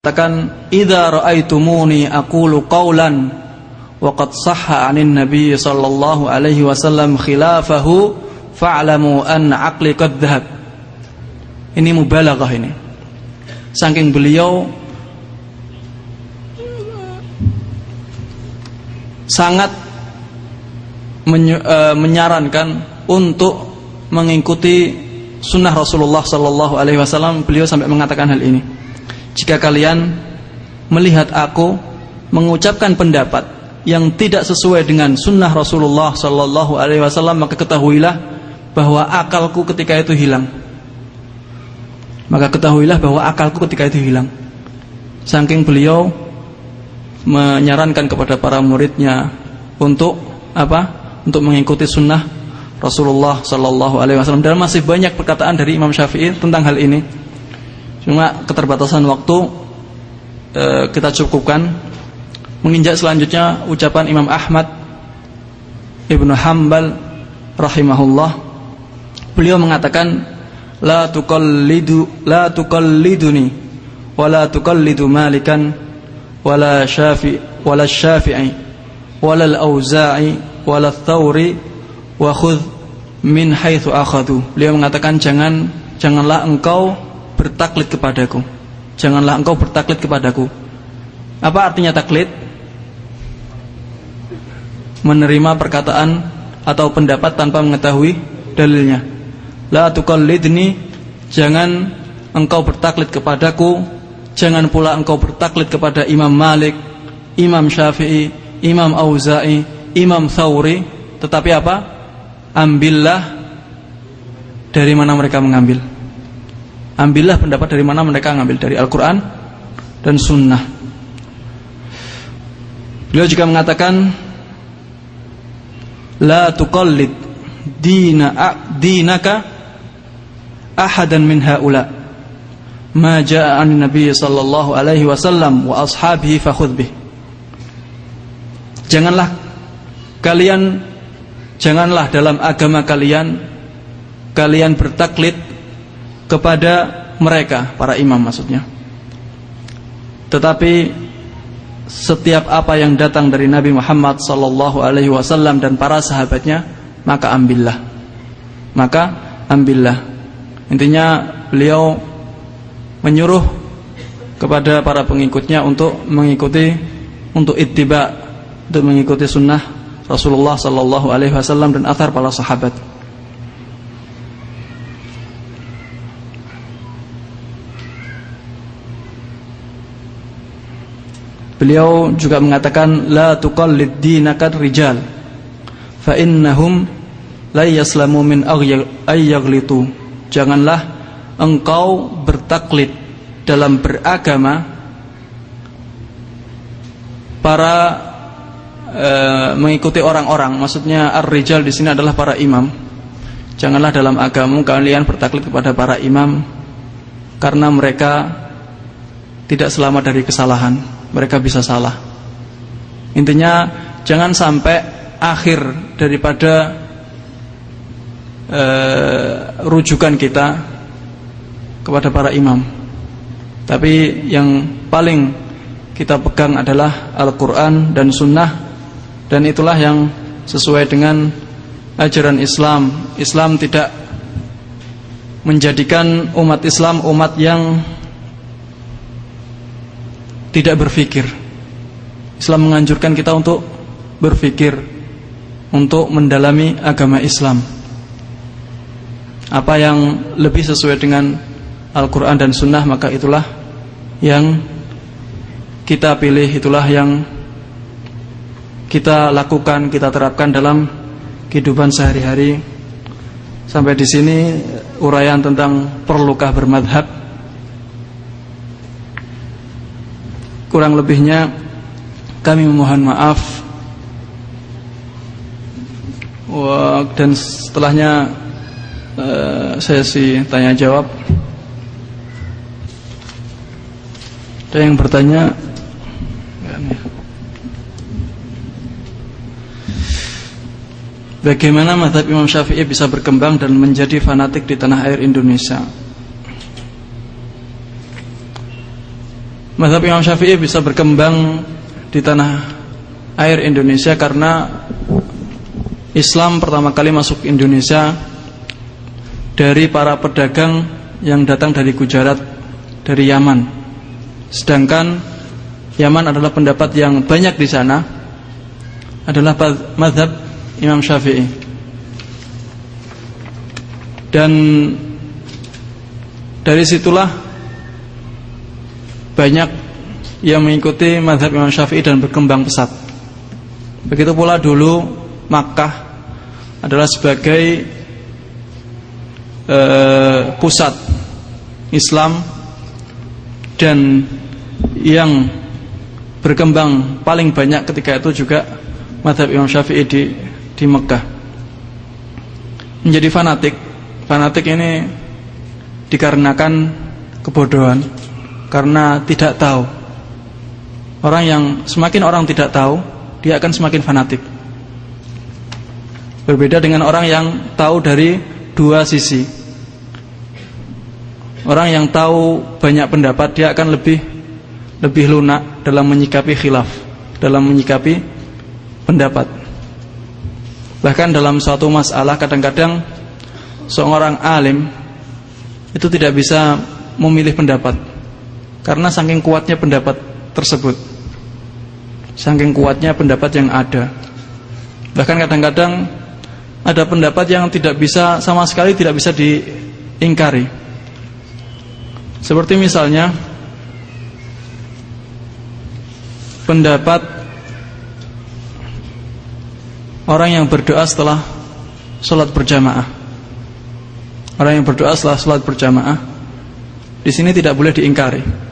katakan idza raaitumuni aqulu qawlan wa qad sahha 'anin nabiy sallallahu alaihi wasallam khilafahu fa'lamu an 'aqli qad dhahab. Ini mubalaghah ini. Saking beliau sangat e, menyarankan untuk mengikuti sunnah Rasulullah sallallahu alaihi wasallam. Beliau sampai mengatakan hal ini jika kalian melihat aku mengucapkan pendapat yang tidak sesuai dengan sunnah Rasulullah Sallallahu Alaihi Wasallam maka ketahuilah bahwa akalku ketika itu hilang. Maka ketahuilah bahwa akalku ketika itu hilang. Saking beliau menyarankan kepada para muridnya untuk apa? Untuk mengikuti sunnah Rasulullah Sallallahu Alaihi Wasallam. Dan masih banyak perkataan dari Imam Syafi'i tentang hal ini. Cuma keterbatasan waktu e, kita cukupkan. Menginjak selanjutnya ucapan Imam Ahmad Ibnu Hambal rahimahullah. Beliau mengatakan la tuqallidu la tuqalliduni wa la tuqallidu Malikan wala Syafi wala Syafi'i wala al-Auza'i wala Thawri wa khudh min haitsu akhadhu. Beliau mengatakan jangan janganlah engkau bertaklid kepadaku. Janganlah engkau bertaklid kepadaku. Apa artinya taklid? Menerima perkataan atau pendapat tanpa mengetahui dalilnya. La tuqallidni, jangan engkau bertaklid kepadaku, jangan pula engkau bertaklid kepada Imam Malik, Imam Syafi'i, Imam Auza'i, Imam Thawri, tetapi apa? Ambillah dari mana mereka mengambil. Ambillah pendapat dari mana mereka ngambil dari Al-Quran dan Sunnah. Beliau juga mengatakan, La tuqallid dina dinaka ahadan min haula ma jaa an nabi sallallahu alaihi wasallam wa ashabihi fakhudh bih janganlah kalian janganlah dalam agama kalian kalian bertaklid kepada mereka para imam maksudnya. Tetapi setiap apa yang datang dari Nabi Muhammad sallallahu alaihi wasallam dan para sahabatnya maka ambillah. Maka ambillah. Intinya beliau menyuruh kepada para pengikutnya untuk mengikuti untuk ittiba untuk mengikuti sunnah Rasulullah sallallahu alaihi wasallam dan athar para sahabat Beliau juga mengatakan la tuqallid dinakar rijal fa innahum la yaslamu min ayyaghlitu. Janganlah engkau bertaklid dalam beragama para e, mengikuti orang-orang. Maksudnya ar-rijal di sini adalah para imam. Janganlah dalam agama kalian bertaklid kepada para imam karena mereka tidak selamat dari kesalahan mereka bisa salah. Intinya jangan sampai akhir daripada uh, rujukan kita kepada para imam. Tapi yang paling kita pegang adalah Al-Quran dan Sunnah dan itulah yang sesuai dengan ajaran Islam. Islam tidak menjadikan umat Islam umat yang tidak berpikir. Islam menganjurkan kita untuk berpikir, untuk mendalami agama Islam. Apa yang lebih sesuai dengan Al-Quran dan Sunnah maka itulah yang kita pilih, itulah yang kita lakukan, kita terapkan dalam kehidupan sehari-hari. Sampai di sini uraian tentang perlukah bermadhab Kurang lebihnya kami memohon maaf dan setelahnya uh, sesi tanya jawab. Ada yang bertanya? Bagaimana madhab Imam Syafi'i bisa berkembang dan menjadi fanatik di tanah air Indonesia? Mazhab Imam Syafi'i bisa berkembang di tanah air Indonesia karena Islam pertama kali masuk Indonesia dari para pedagang yang datang dari Gujarat, dari Yaman. Sedangkan Yaman adalah pendapat yang banyak di sana adalah mazhab Imam Syafi'i. Dan dari situlah banyak yang mengikuti mazhab Imam Syafi'i dan berkembang pesat. Begitu pula dulu Makkah adalah sebagai uh, pusat Islam dan yang berkembang paling banyak ketika itu juga madhab Imam Syafi'i di di Mekah menjadi fanatik. Fanatik ini dikarenakan kebodohan karena tidak tahu orang yang semakin orang tidak tahu dia akan semakin fanatik Berbeda dengan orang yang tahu dari dua sisi. Orang yang tahu banyak pendapat dia akan lebih lebih lunak dalam menyikapi khilaf, dalam menyikapi pendapat. Bahkan dalam suatu masalah kadang-kadang seorang alim itu tidak bisa memilih pendapat karena saking kuatnya pendapat tersebut. Saking kuatnya pendapat yang ada. Bahkan kadang-kadang ada pendapat yang tidak bisa sama sekali tidak bisa diingkari. Seperti misalnya pendapat orang yang berdoa setelah sholat berjamaah. Orang yang berdoa setelah sholat berjamaah di sini tidak boleh diingkari.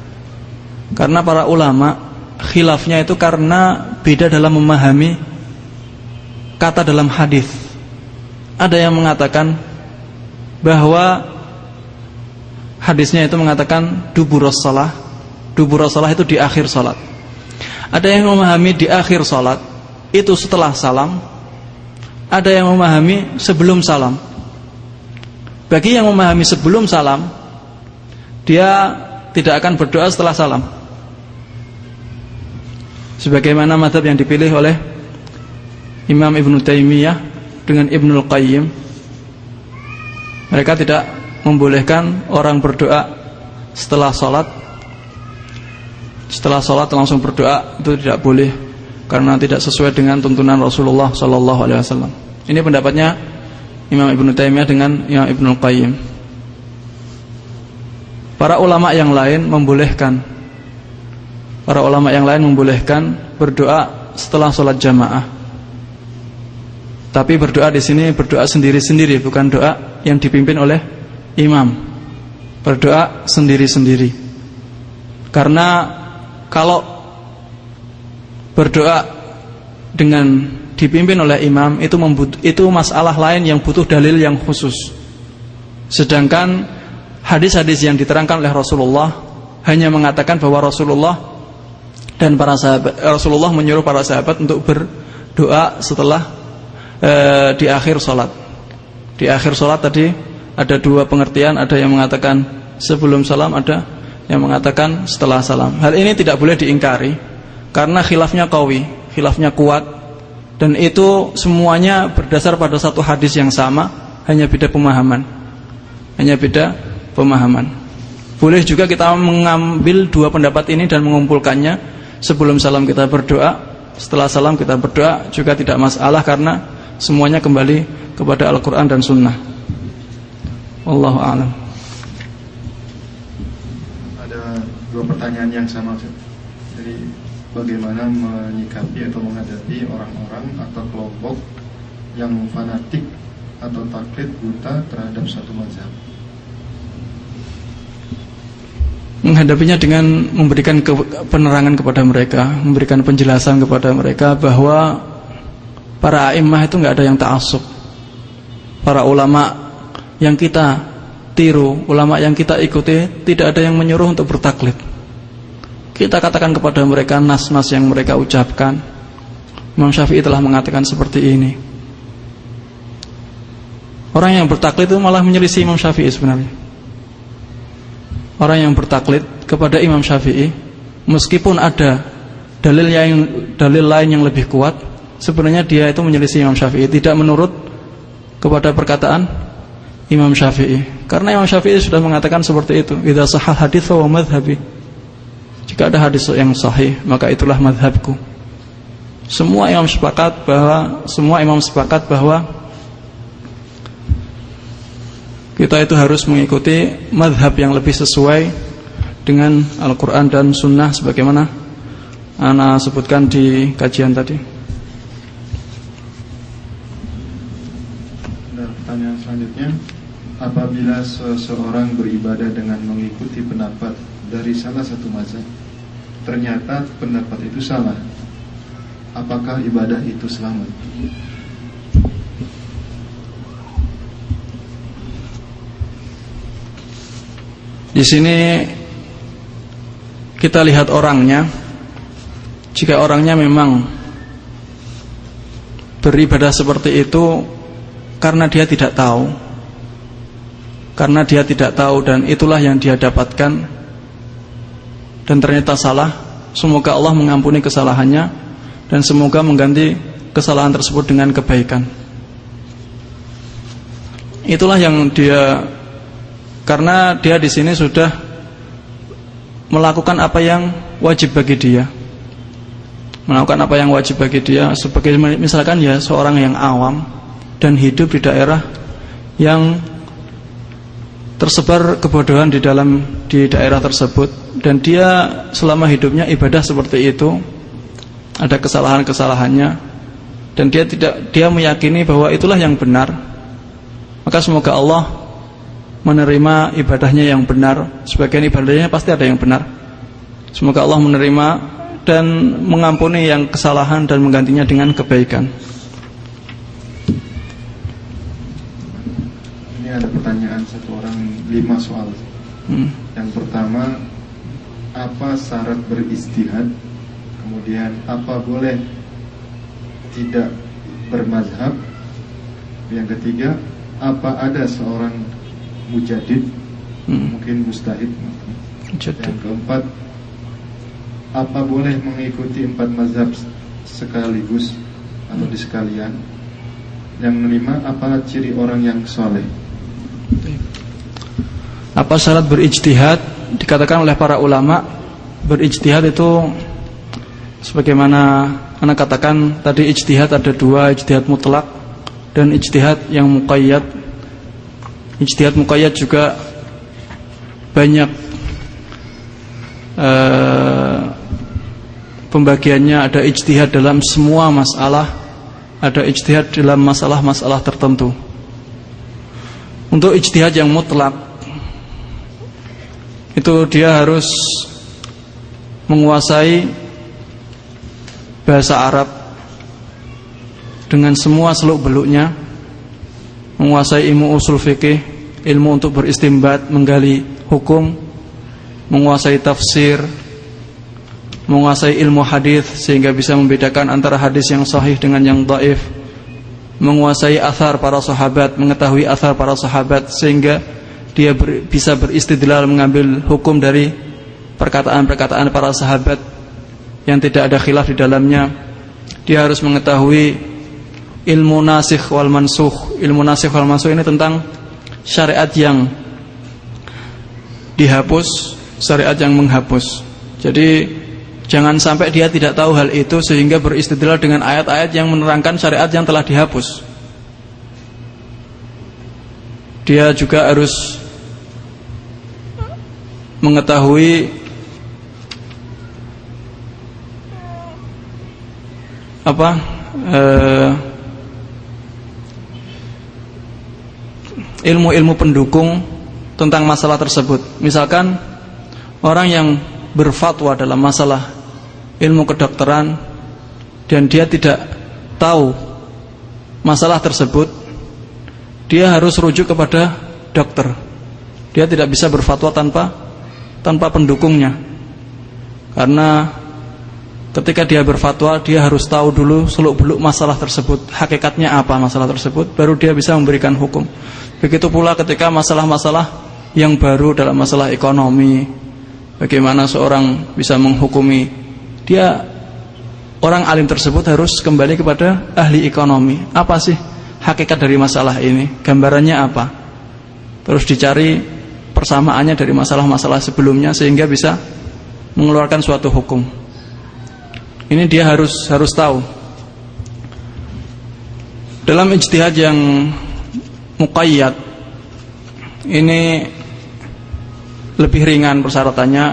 Karena para ulama khilafnya itu karena beda dalam memahami kata dalam hadis. Ada yang mengatakan bahwa hadisnya itu mengatakan duburos salah duburos salah itu di akhir salat ada yang memahami di akhir salat itu setelah salam. Ada yang memahami sebelum salam. Bagi yang memahami sebelum salam dia tidak akan berdoa setelah salam sebagaimana madhab yang dipilih oleh Imam Ibn Taimiyah dengan Ibnul Qayyim mereka tidak membolehkan orang berdoa setelah sholat setelah sholat langsung berdoa itu tidak boleh karena tidak sesuai dengan tuntunan Rasulullah Sallallahu Alaihi Wasallam. Ini pendapatnya Imam Ibnu Taimiyah dengan Imam Ibnul Qayyim para ulama yang lain membolehkan para ulama yang lain membolehkan berdoa setelah sholat jamaah tapi berdoa di sini berdoa sendiri-sendiri, bukan doa yang dipimpin oleh imam. Berdoa sendiri-sendiri. Karena kalau berdoa dengan dipimpin oleh imam itu itu masalah lain yang butuh dalil yang khusus. Sedangkan hadis-hadis yang diterangkan oleh Rasulullah hanya mengatakan bahwa Rasulullah dan para sahabat Rasulullah menyuruh para sahabat untuk berdoa setelah e, di akhir sholat. Di akhir sholat tadi ada dua pengertian. Ada yang mengatakan sebelum salam ada yang mengatakan setelah salam. Hal ini tidak boleh diingkari karena khilafnya kawi khilafnya kuat. Dan itu semuanya berdasar pada satu hadis yang sama hanya beda pemahaman. Hanya beda pemahaman. Boleh juga kita mengambil dua pendapat ini dan mengumpulkannya sebelum salam kita berdoa setelah salam kita berdoa juga tidak masalah karena semuanya kembali kepada Al-Quran dan Sunnah. Wallahu a'lam. Ada dua pertanyaan yang sama, Jadi bagaimana menyikapi atau menghadapi orang-orang atau kelompok yang fanatik atau taklid buta terhadap satu mazhab? Menghadapinya dengan memberikan ke, penerangan kepada mereka, memberikan penjelasan kepada mereka bahwa Para imam itu nggak ada yang ta'assub. Para ulama yang kita tiru, ulama yang kita ikuti tidak ada yang menyuruh untuk bertaklid. Kita katakan kepada mereka nas-nas yang mereka ucapkan. Imam Syafi'i telah mengatakan seperti ini. Orang yang bertaklid itu malah menyelisih Imam Syafi'i sebenarnya. Orang yang bertaklid kepada Imam Syafi'i meskipun ada dalil yang dalil lain yang lebih kuat, sebenarnya dia itu menyelisih Imam Syafi'i, tidak menurut kepada perkataan Imam Syafi'i. Karena Imam Syafi'i sudah mengatakan seperti itu, "Idza sahal hadits fa madhhabi." Jika ada hadis yang sahih, maka itulah madhabku. Semua imam sepakat bahwa semua imam sepakat bahwa kita itu harus mengikuti madhab yang lebih sesuai dengan Al-Quran dan Sunnah sebagaimana Ana sebutkan di kajian tadi. Dan pertanyaan selanjutnya, apabila seseorang beribadah dengan mengikuti pendapat dari salah satu mazhab, ternyata pendapat itu salah, apakah ibadah itu selamat? Di sini kita lihat orangnya. Jika orangnya memang beribadah seperti itu karena dia tidak tahu, karena dia tidak tahu dan itulah yang dia dapatkan dan ternyata salah, semoga Allah mengampuni kesalahannya dan semoga mengganti kesalahan tersebut dengan kebaikan. Itulah yang dia karena dia di sini sudah melakukan apa yang wajib bagi dia. Melakukan apa yang wajib bagi dia. Sebagai misalkan ya seorang yang awam dan hidup di daerah yang tersebar kebodohan di dalam di daerah tersebut. Dan dia selama hidupnya ibadah seperti itu. Ada kesalahan-kesalahannya. Dan dia tidak dia meyakini bahwa itulah yang benar. Maka semoga Allah menerima ibadahnya yang benar. Sebagian ibadahnya pasti ada yang benar. Semoga Allah menerima dan mengampuni yang kesalahan dan menggantinya dengan kebaikan. Ini ada pertanyaan satu orang lima soal. Hmm. Yang pertama Apa syarat beristihad? Kemudian apa boleh tidak bermazhab? Yang ketiga Apa ada seorang mujadid hmm. mungkin mustahid. Mujadid. yang keempat apa boleh mengikuti empat mazhab sekaligus atau di sekalian yang kelima apa ciri orang yang soleh? Apa syarat berijtihad? Dikatakan oleh para ulama berijtihad itu sebagaimana anak katakan tadi ijtihad ada dua ijtihad mutlak dan ijtihad yang muqayyad Ijtihad muqayyad juga banyak uh, pembagiannya ada ijtihad dalam semua masalah, ada ijtihad dalam masalah-masalah tertentu. Untuk ijtihad yang mutlak itu dia harus menguasai bahasa Arab dengan semua seluk-beluknya menguasai ilmu usul fikih, ilmu untuk beristimbat, menggali hukum, menguasai tafsir, menguasai ilmu hadis sehingga bisa membedakan antara hadis yang sahih dengan yang dhaif, menguasai athar para sahabat, mengetahui athar para sahabat sehingga dia ber, bisa beristidlal mengambil hukum dari perkataan-perkataan para sahabat yang tidak ada khilaf di dalamnya. Dia harus mengetahui ilmu nasikh wal mansuh. Ilmu nasikh wal mansuh ini tentang syariat yang dihapus, syariat yang menghapus. Jadi jangan sampai dia tidak tahu hal itu sehingga beristidlal dengan ayat-ayat yang menerangkan syariat yang telah dihapus. Dia juga harus mengetahui apa eh, ilmu-ilmu pendukung tentang masalah tersebut. Misalkan orang yang berfatwa dalam masalah ilmu kedokteran dan dia tidak tahu masalah tersebut, dia harus rujuk kepada dokter. Dia tidak bisa berfatwa tanpa tanpa pendukungnya. Karena ketika dia berfatwa, dia harus tahu dulu seluk-beluk masalah tersebut, hakikatnya apa masalah tersebut, baru dia bisa memberikan hukum. Begitu pula ketika masalah-masalah yang baru dalam masalah ekonomi, Bagaimana seorang bisa menghukumi dia orang alim tersebut harus kembali kepada ahli ekonomi. Apa sih hakikat dari masalah ini? Gambarannya apa? Terus dicari persamaannya dari masalah-masalah sebelumnya sehingga bisa mengeluarkan suatu hukum. Ini dia harus harus tahu. Dalam ijtihad yang muqayyad ini lebih ringan persyaratannya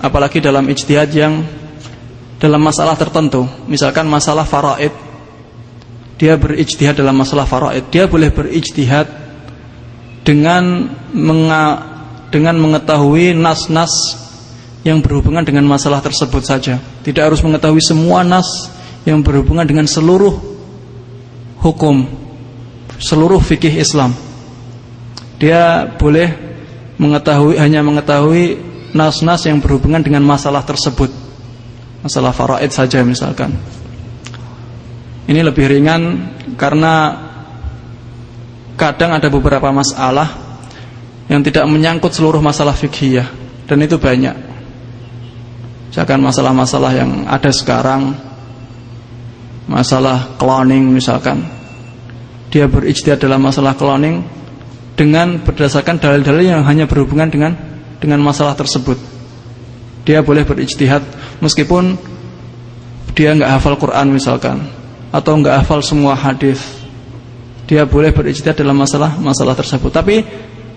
apalagi dalam ijtihad yang dalam masalah tertentu misalkan masalah faraid dia berijtihad dalam masalah faraid dia boleh berijtihad dengan menga, dengan mengetahui nas-nas yang berhubungan dengan masalah tersebut saja tidak harus mengetahui semua nas yang berhubungan dengan seluruh hukum seluruh fikih Islam dia boleh mengetahui hanya mengetahui nas-nas yang berhubungan dengan masalah tersebut. Masalah faraid saja misalkan. Ini lebih ringan karena kadang ada beberapa masalah yang tidak menyangkut seluruh masalah fikih dan itu banyak. Misalkan masalah-masalah yang ada sekarang masalah cloning misalkan. Dia berijtihad dalam masalah cloning dengan berdasarkan dalil-dalil yang hanya berhubungan dengan dengan masalah tersebut. Dia boleh berijtihad meskipun dia nggak hafal Quran misalkan atau nggak hafal semua hadis. Dia boleh berijtihad dalam masalah masalah tersebut. Tapi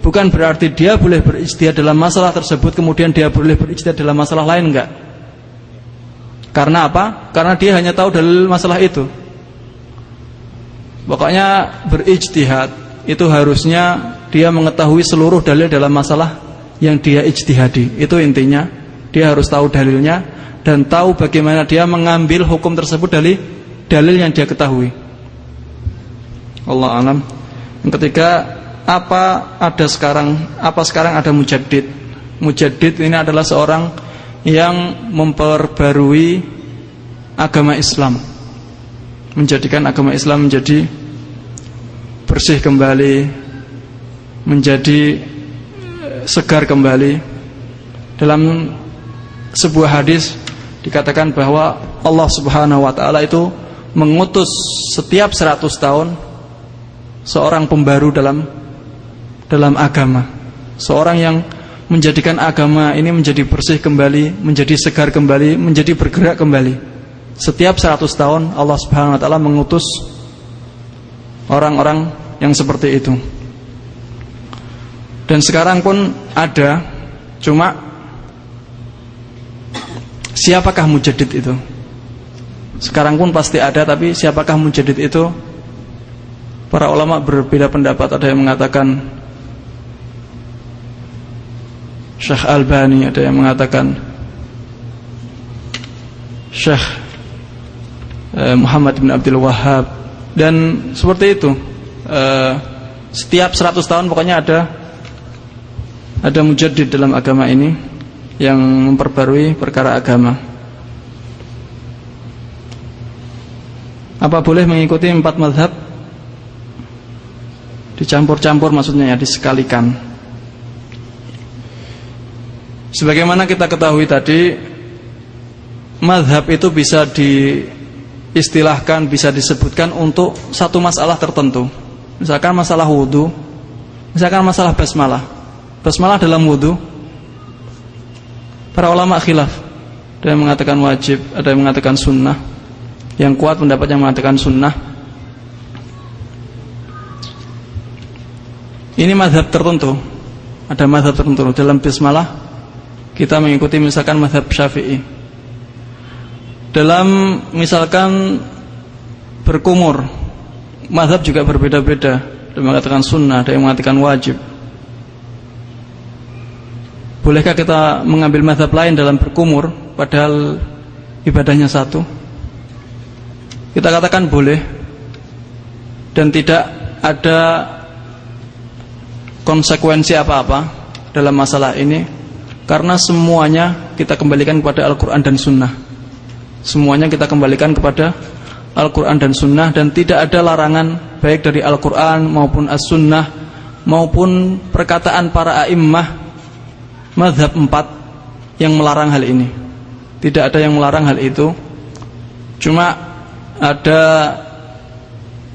bukan berarti dia boleh berijtihad dalam masalah tersebut kemudian dia boleh berijtihad dalam masalah lain enggak. Karena apa? Karena dia hanya tahu dalil masalah itu. Pokoknya berijtihad itu harusnya dia mengetahui seluruh dalil dalam masalah yang dia ijtihadi. Itu intinya. Dia harus tahu dalilnya dan tahu bagaimana dia mengambil hukum tersebut dari dalil yang dia ketahui. Allah alam. Yang ketiga, apa ada sekarang? Apa sekarang ada mujaddid? Mujaddid ini adalah seorang yang memperbarui agama Islam. Menjadikan agama Islam menjadi bersih kembali menjadi eh, segar kembali dalam sebuah hadis dikatakan bahwa Allah Subhanahu wa taala itu mengutus setiap 100 tahun seorang pembaru dalam dalam agama seorang yang menjadikan agama ini menjadi bersih kembali menjadi segar kembali menjadi bergerak kembali setiap 100 tahun Allah Subhanahu wa taala mengutus orang-orang yang seperti itu. Dan sekarang pun ada, cuma siapakah mujadid itu? Sekarang pun pasti ada, tapi siapakah mujadid itu? Para ulama berbeda pendapat. Ada yang mengatakan Syekh Albani, ada yang mengatakan Syekh eh, Muhammad bin Abdul Wahab dan seperti itu uh, setiap 100 tahun pokoknya ada ada mujaddid dalam agama ini yang memperbarui perkara agama. Apa boleh mengikuti empat madhab? Dicampur-campur maksudnya ya, disekalikan. Sebagaimana kita ketahui tadi, madhab itu bisa diistilahkan, bisa disebutkan untuk satu masalah tertentu. Misalkan masalah wudhu Misalkan masalah basmalah. Basmalah dalam wudhu Para ulama khilaf. Ada yang mengatakan wajib Ada yang mengatakan sunnah. Yang kuat pendapat yang mengatakan sunnah. Ini madhab tertentu. Ada madhab tertentu. Dalam basmalah Kita mengikuti misalkan madhab syafi'i. Dalam misalkan Berkumur Mazhab juga berbeda-beda. Ada yang mengatakan sunnah, ada yang mengatakan wajib. Bolehkah kita mengambil mazhab lain dalam berkumur Padahal ibadahnya satu? Kita katakan boleh Dan tidak ada konsekuensi apa-apa Dalam masalah ini Karena semuanya kita kembalikan kepada Al-Quran dan Sunnah Semuanya kita kembalikan kepada Al-Quran dan Sunnah dan tidak ada larangan baik dari Al-Quran maupun As-Sunnah maupun perkataan para a'immah madhab empat yang melarang hal ini. Tidak ada yang melarang hal itu. Cuma ada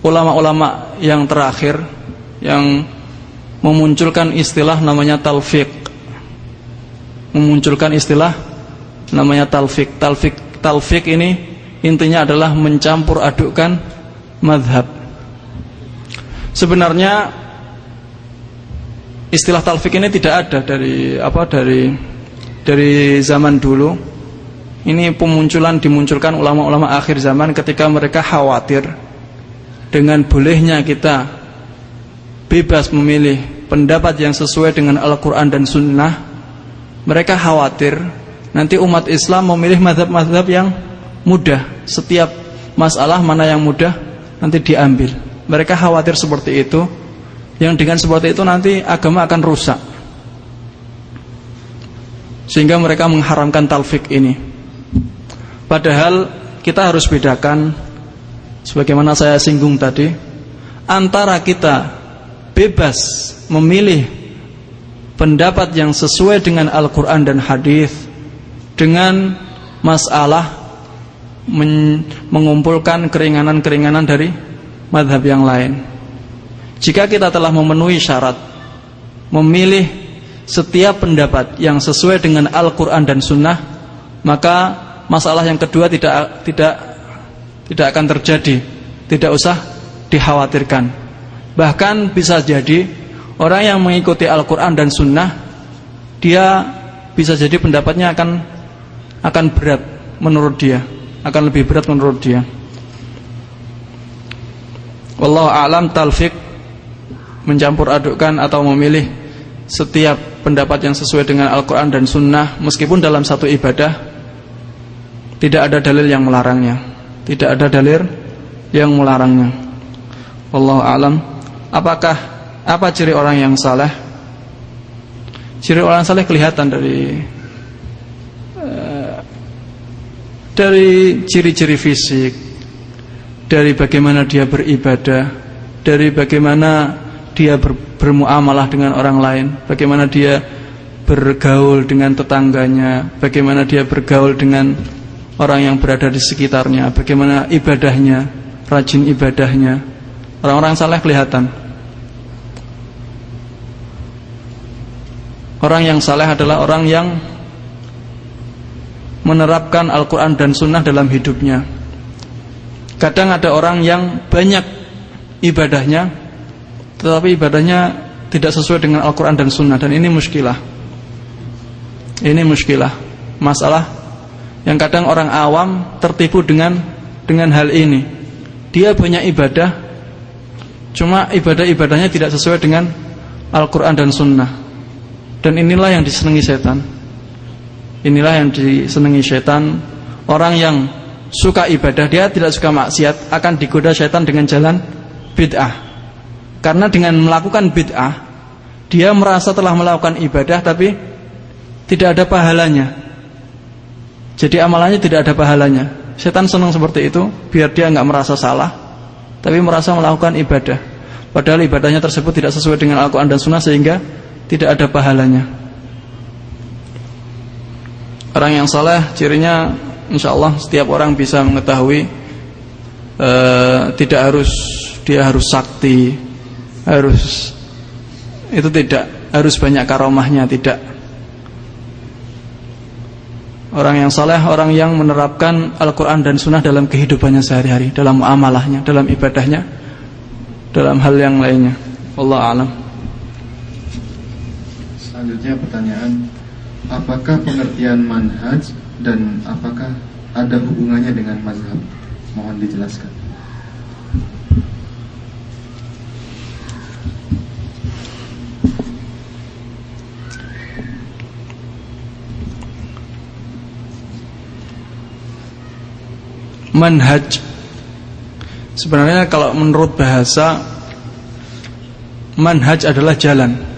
ulama-ulama yang terakhir yang memunculkan istilah namanya talfiq. Memunculkan istilah namanya talfiq. Talfiq talfiq ini intinya adalah mencampur adukkan madhab. Sebenarnya istilah talfiq ini tidak ada dari apa dari dari zaman dulu. Ini pemunculan dimunculkan ulama-ulama akhir zaman ketika mereka khawatir dengan bolehnya kita bebas memilih pendapat yang sesuai dengan Al-Quran dan Sunnah. Mereka khawatir nanti umat Islam memilih madhab-madhab yang mudah. Setiap masalah mana yang mudah nanti diambil. Mereka khawatir seperti itu. Yang dengan seperti itu nanti agama akan rusak. Sehingga mereka mengharamkan talfik ini. Padahal kita harus bedakan sebagaimana saya singgung tadi antara kita bebas memilih pendapat yang sesuai dengan Al-Qur'an dan hadis dengan masalah men mengumpulkan keringanan-keringanan dari madhab yang lain. Jika kita telah memenuhi syarat memilih setiap pendapat yang sesuai dengan Al-Quran dan Sunnah, maka masalah yang kedua tidak tidak tidak akan terjadi, tidak usah dikhawatirkan. Bahkan bisa jadi orang yang mengikuti Al-Quran dan Sunnah, dia bisa jadi pendapatnya akan akan berat menurut dia, akan lebih berat menurut dia. Wallahu a'lam talfik mencampur adukkan atau memilih setiap pendapat yang sesuai dengan Al-Quran dan Sunnah meskipun dalam satu ibadah tidak ada dalil yang melarangnya. Tidak ada dalil yang melarangnya. Wallahu alam. Apakah apa ciri orang yang saleh ciri orang saleh kelihatan dari uh, dari ciri-ciri fisik dari bagaimana dia beribadah dari bagaimana dia ber, bermuamalah dengan orang lain, bagaimana dia bergaul dengan tetangganya, bagaimana dia bergaul dengan orang yang berada di sekitarnya, bagaimana ibadahnya, rajin ibadahnya. Orang-orang saleh kelihatan. Orang yang saleh adalah orang yang menerapkan Al-Quran dan Sunnah dalam hidupnya. Kadang ada orang yang banyak ibadahnya tetapi ibadahnya tidak sesuai dengan Al-Quran dan Sunnah. Dan ini muskilah. Ini muskilah. Masalah yang kadang orang awam tertipu dengan dengan hal ini. Dia banyak ibadah cuma ibadah-ibadahnya tidak sesuai dengan Al-Quran dan Sunnah dan inilah yang disenangi setan. Inilah yang disenangi setan. Orang yang suka ibadah dia tidak suka maksiat akan digoda setan dengan jalan bid'ah. Karena dengan melakukan bid'ah Dia merasa telah melakukan ibadah Tapi tidak ada pahalanya. Jadi amalannya tidak ada pahalanya. Setan senang seperti itu Biar dia nggak merasa salah Tapi merasa melakukan ibadah. Padahal ibadahnya tersebut tidak sesuai dengan Al-Quran dan Sunnah Sehingga tidak ada pahalanya. Orang yang saleh cirinya Insya Allah setiap orang bisa mengetahui uh, Tidak harus Dia harus sakti harus itu tidak harus banyak karomahnya tidak. Orang yang saleh orang yang menerapkan Al-Quran dan Sunnah dalam kehidupannya sehari-hari dalam amalahnya dalam ibadahnya dalam hal yang lainnya. Allah alam selanjutnya pertanyaan apakah pengertian manhaj dan apakah ada hubungannya dengan mazhab? Mohon dijelaskan. Manhaj. Sebenarnya kalau menurut bahasa manhaj adalah jalan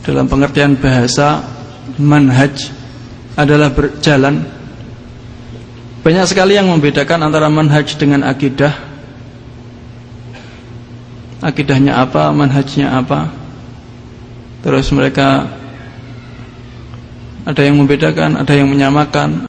dalam pengertian bahasa manhaj adalah berjalan. Banyak sekali yang membedakan antara manhaj dengan akidah. Akidahnya apa manhajnya apa? Terus mereka ada yang membedakan, ada yang menyamakan,